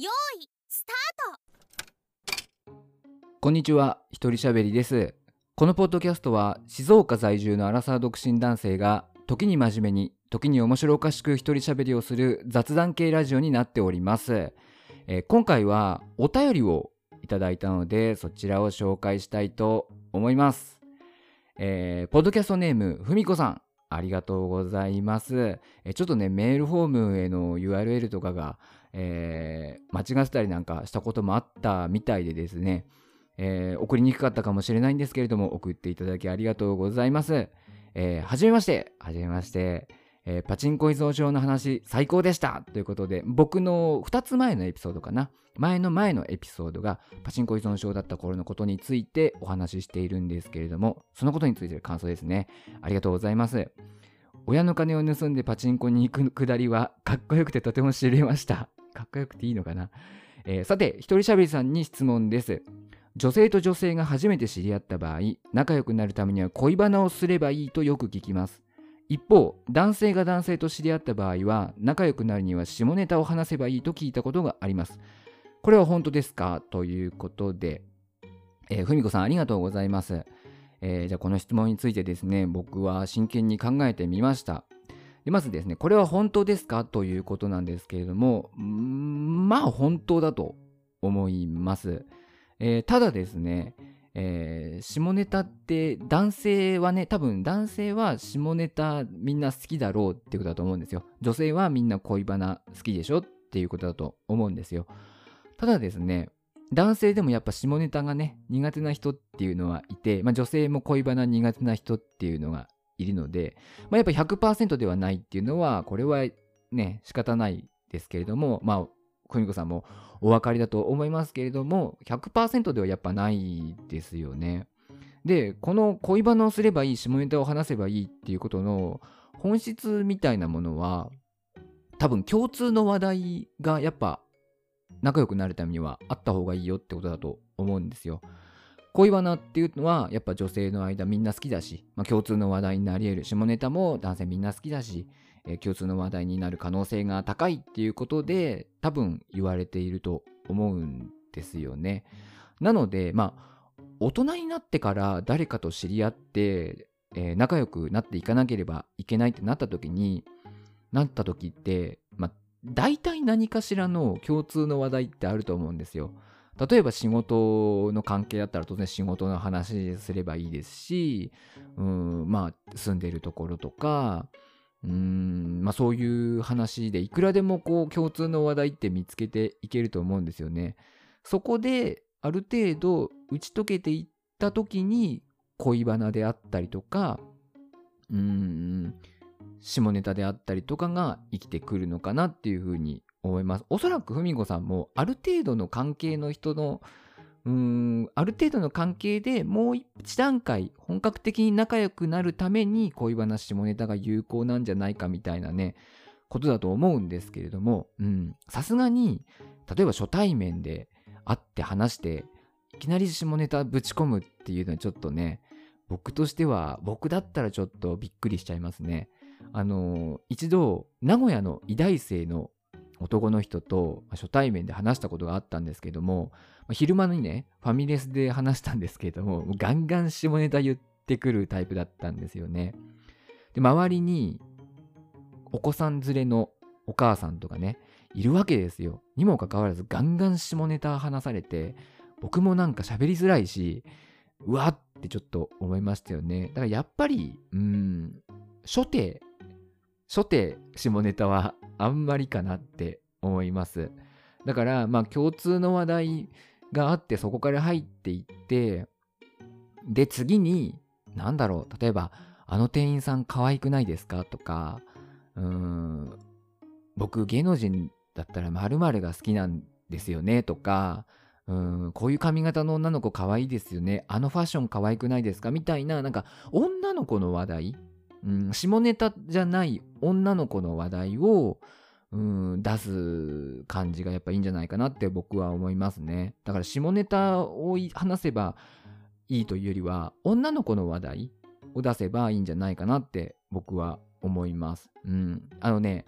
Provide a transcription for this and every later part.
よーいスタートこんにちは、一人喋りです。このポッドキャストは静岡在住のアラサー独身男性が時に真面目に、時に面白おかしく一人喋りをする雑談系ラジオになっております。えー今回はお便りをいただいたのでそちらを紹介したいと思います。えーポッドキャストネームふみこさんありがとうございます。えちょっとねメールフォームへの URL とかが、えー間違ってたりなんかしたこともあったみたいでですね、えー送りにくかったかもしれないんですけれども送っていただきありがとうございます。えーはじめまして。はじめまして、えーパチンコ依存症の話最高でした。ということで僕の2つ前のエピソードかな。前の前のエピソードがパチンコ依存症だった頃のことについてお話ししているんですけれどもそのことについての感想ですね。ありがとうございます。親の金を盗んでパチンコに行くくだりはかっこよくてとても知れました。かっこよくていいのかな、えーさて一人しゃべりさんに質問です。女性と女性が初めて知り合った場合仲良くなるためには恋バナをすればいいとよく聞きます。一方男性が男性と知り合った場合は仲良くなるには下ネタを話せばいいと聞いたことがあります。これは本当ですか？ということで。えーふみこさんありがとうございます、えーじゃあこの質問についてですね僕は真剣に考えてみました。まずですねこれは本当ですか？ということなんですけれどもまあ本当だと思います、えーただですねえー下ネタって男性はね多分男性は下ネタみんな好きだろうってことだと思うんですよ。女性はみんな恋バナ好きでしょっていうことだと思うんですよ。ただですね男性でもやっぱ下ネタがね苦手な人っていうのはいて、まあ、女性も恋バナ苦手な人っていうのがいるので、まあ、やっぱ100%ではないっていうのはこれはね仕方ないですけれどもまあ久美子さんもお分かりだと思いますけれども100%ではやっぱないですよね。でこの恋バナをすればいい下ネタを話せばいいっていうことの本質みたいなものは多分共通の話題がやっぱ仲良くなるためにはあった方がいいよってことだと思うんですよ。恋バナっていうのはやっぱ女性の間みんな好きだし、まあ、共通の話題になり得る下ネタも男性みんな好きだし、えー共通の話題になる可能性が高いっていうことで多分言われていると思うんですよね。なのでまあ大人になってから誰かと知り合って、えー仲良くなっていかなければいけないってなった時になった時ってまあ大体何かしらの共通の話題ってあると思うんですよ。例えば仕事の関係だったら当然仕事の話すればいいですし、うん、まあ住んでるところとか、うん、まあそういう話でいくらでもこう共通の話題って見つけていけると思うんですよね。そこである程度打ち解けていった時に恋バナであったりとか、うん、下ネタであったりとかが生きてくるのかなっていうふうに思います。おそらくふみこさんもある程度の関係の人のうんある程度の関係でもう一段階本格的に仲良くなるために恋バナ下ネタが有効なんじゃないかみたいなねことだと思うんですけれどもさすがに例えば初対面で会って話していきなり下ネタぶち込むっていうのはちょっとね僕としては僕だったらちょっとびっくりしちゃいますね。あの一度名古屋の医大生の男の人と初対面で話したことがあったんですけども昼間にねファミレスで話したんですけどももガンガン下ネタ言ってくるタイプだったんですよね。で周りにお子さん連れのお母さんとかねいるわけですよ。にもかかわらずガンガン下ネタ話されて僕もなんか喋りづらいしうわってちょっと思いましたよね。だからやっぱりうん初手初手下ネタはあんまりかなって思います。だからまあ共通の話題があってそこから入っていってで次に何だろう例えば「あの店員さん可愛くないですか?」とかうーん僕芸能人だったら〇〇が好きなんですよねとかうんこういう髪型の女の子可愛いですよねあのファッション可愛くないですかみたいななんか女の子の話題、うん、下ネタじゃない女の子の話題をうん出す感じがやっぱいいんじゃないかなって僕は思いますね。だから下ネタを話せばいいというよりは女の子の話題を出せばいいんじゃないかなって僕は思います。うん。あのね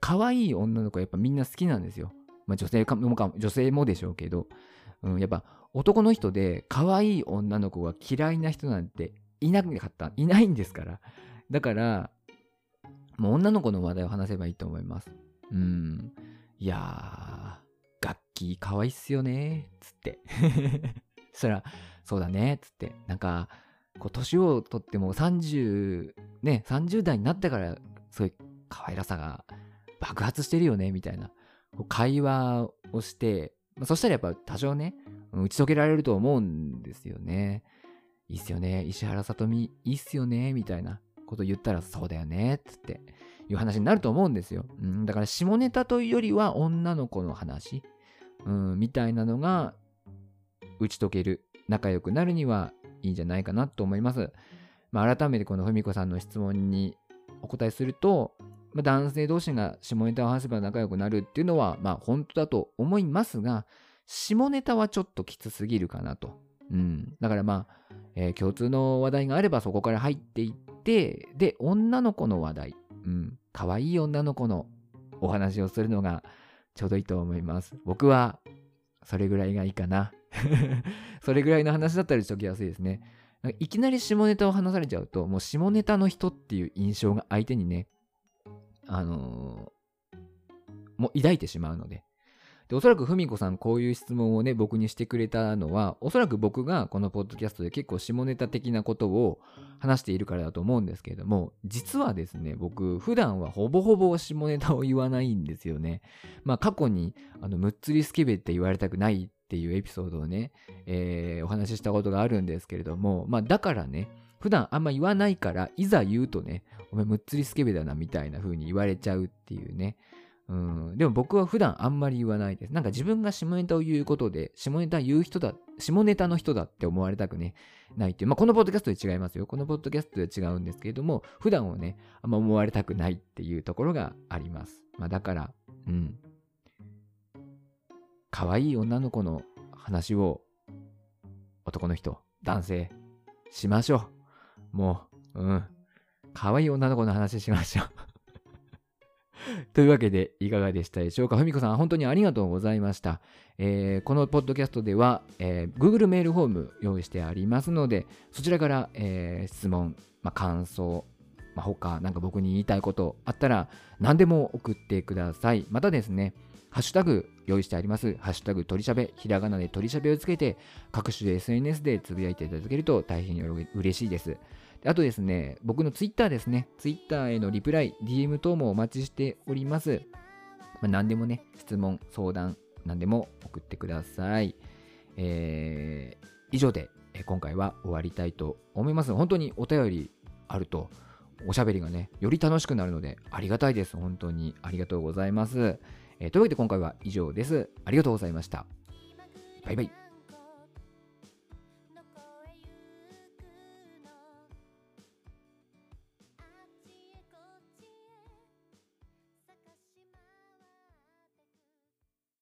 可愛い女の子やっぱみんな好きなんですよ、ままあ、女性かもか女性もでしょうけど、うん、やっぱ男の人で可愛い女の子が嫌いな人なんていなかったいないんですから。だからもう女の子の話題を話せばいいと思います。うん。いやー楽器可愛いっすよね。つって。そしたらそうだね。つって。なんかこう年をとっても30ね30代になってからすごい可愛らさが爆発してるよねみたいな。こう会話をしてまあ、そしたらやっぱ多少ね、打ち解けられると思うんですよね。いいっすよね。石原さとみ、いいっすよね。みたいな。こと言ったら、そうだよね。つって、いう話になると思うんですよ。うん、だから下ネタというよりは女の子の話、うん、みたいなのが、打ち解ける、仲良くなるにはいいんじゃないかなと思います。まあ、改めてこのふみこさんの質問にお答えすると、まあ、男性同士が下ネタを話せば仲良くなるっていうのは、まあ本当だと思いますが、下ネタはちょっときつすぎるかなと。うん。だからまあ、えー、共通の話題があればそこから入っていって、で、女の子の話題。うん。可愛い女の子のお話をするのがちょうどいいと思います。僕は、それぐらいがいいかな。それぐらいの話だったりしときやすいですね。いきなり下ネタを話されちゃうと、もう下ネタの人っていう印象が相手にね、あのー、もう抱いてしまうので。で、おそらくふみこさんこういう質問をね、僕にしてくれたのは、おそらく僕がこのポッドキャストで結構下ネタ的なことを話しているからだと思うんですけれども、実はですね、僕、普段はほぼほぼ下ネタを言わないんですよね。まあ、過去に、あの、むっつりスケベって言われたくないっていうエピソードをね、えー、お話ししたことがあるんですけれども、まあ、だからね、普段あんま言わないから、いざ言うとね、お前むっつりスケベだなみたいな風に言われちゃうっていうね。うん、でも僕は普段あんまり言わないです。なんか自分が下ネタを言うことで、下ネタ言う人だ、下ネタの人だって思われたくね、ないっていう。まあ、このポッドキャストで違いますよ。このポッドキャストで違うんですけれども、普段をね、あんま思われたくないっていうところがあります。まあ、だから、うん。可愛い女の子の話を、男の人、男性、しましょう。もう、うん。可愛い女の子の話しましょう というわけで、いかがでしたでしょうか？ふみこさん、本当にありがとうございました。えー、このポッドキャストでは、えー、Google メールフォーム用意してありますので、そちらから、えー、質問、まあ、感想、まあ、他、なんか僕に言いたいことあったら、何でも送ってください。またですね、ハッシュタグ用意してあります。ハッシュタグ鳥しゃべ、ひらがなで鳥しゃべをつけて、各種 SNS でつぶやいていただけると大変嬉しいです。あとですね、僕のツイッターですね、ツイッターへのリプライ、DM 等もお待ちしております。まあ、何でもね、質問、相談、何でも送ってください。えー、以上で今回は終わりたいと思います。本当にお便りあると、おしゃべりがね、より楽しくなるので、ありがたいです。本当にありがとうございます。えー、というわけで今回は以上です。ありがとうございました。バイバイ。